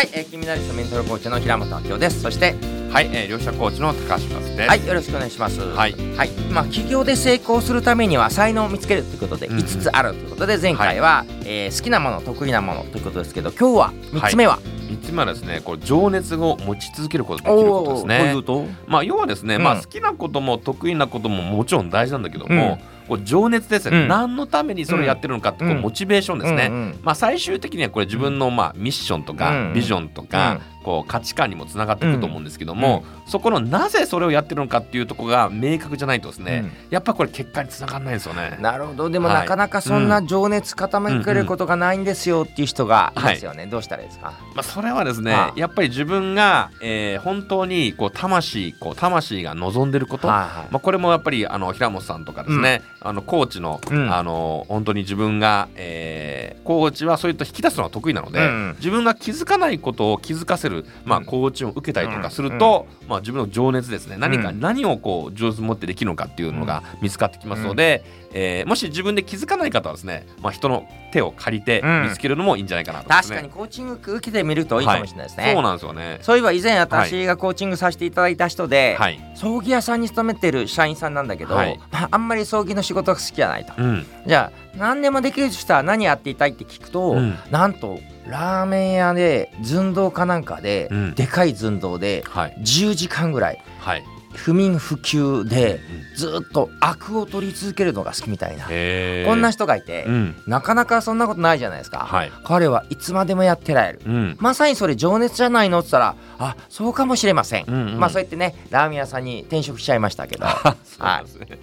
はい、えー、金メダリストメンタルコーチの平本明夫です。そしてはい、えー、両者コーチの高橋です。はいよろしくお願いします。はい、はい、まあ起業で成功するためには才能を見つけるということでうんうん。5つあるということで前回は、えー好きなもの得意なものということですけど今日は3つ目は、三つ目はですねこれ情熱を持ち続けることができることですねまあ要はですね、うん。まあ好きなことも得意なことももちろん大事なんだけども、こう情熱ですね、うん。何のためにそれをやってるのかってこううん。モチベーションですね、まあ最終的にはこれ自分のまあミッションとかうん。ビジョンとかこう価値観にもつながっていくと思うんですけども、そこのなぜそれをやってるのかっていうところが明確じゃないとですね、やっぱこれ結果につながらないんですよね。なるほど。でもはい。なかなかそんな情熱傾けることがないんですよっていう人がいますよね、どうしたらいいですか？まあ、それはですね、はあ。やっぱり自分が、えー本当にこう魂こう魂が望んでること、はいはい。まあ、これもやっぱりあの平本さんとかですね、あのコーチの,、うん。あの本当に自分が、えーコーチはそういった引き出すのが得意なので、うんうん。自分が気づかないことを気づかせる、まあ、うん。コーチを受けたりとかすると、まあ、自分の情熱ですね。何か、うん。何をこう上手に持ってできるのかっていうのが見つかってきますので、えーもし自分で気づかない方はですね、まあ、人の手を借りてうん。見つけるのもいいんじゃないかなとね、確かにコーチング受けてみるといいかもしれないですね、そうなんですよね。そういえば以前私がコーチングさせていただいた人で、はい。葬儀屋さんに勤めてる社員さんなんだけど、はい。まあ、あんまり葬儀の仕事が好きじゃないと、うん。じゃあ何でもできる人は何やっていたいって聞くと、うん。なんとラーメン屋で寸胴かなんかで、うんでかい寸胴ではい。10時間ぐらいはい。不眠不休でうんずっとアクを取り続けるのが好きみたいな、こんな人がいて、うん。なかなかそんなことないじゃないですか、はい。彼はいつまでもやってられるうん。まさにそれ情熱じゃないのって言ったらあそうかもしれません、うんうんまあそうやってねラーメン屋さんに転職しちゃいましたけど そうですね。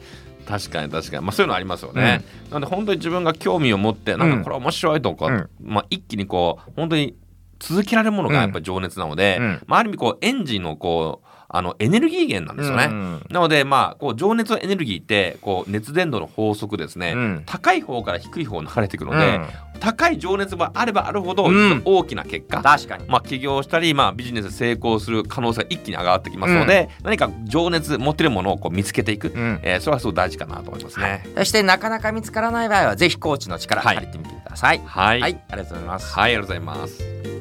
確かに確かに、まあ、そういうのありますよね。なので本当に自分が興味を持ってなんかこれ面白いとか、うん。まあ、一気にこう本当に続けられるものがやっぱり情熱なので、うん。まあ、ある意味こうエンジンのこうあのエネルギー源なんですよね。うん。なのでまあこう情熱のエネルギーってこう熱伝導の法則ですね、うん。高い方から低い方に流れていくので、うん高い情熱があればあるほどうん。大きな結果、確かに。まあ、起業したり、まあ、ビジネス成功する可能性が一気に上がってきますので、何か情熱持ってるものをこう見つけていく、うん。えーそれはすごい大事かなと思いますね。そしてなかなか見つからない場合はぜひコーチの力はい。借りてみてください。はい、はい、ありがとうございます。はい、ありがとうございます。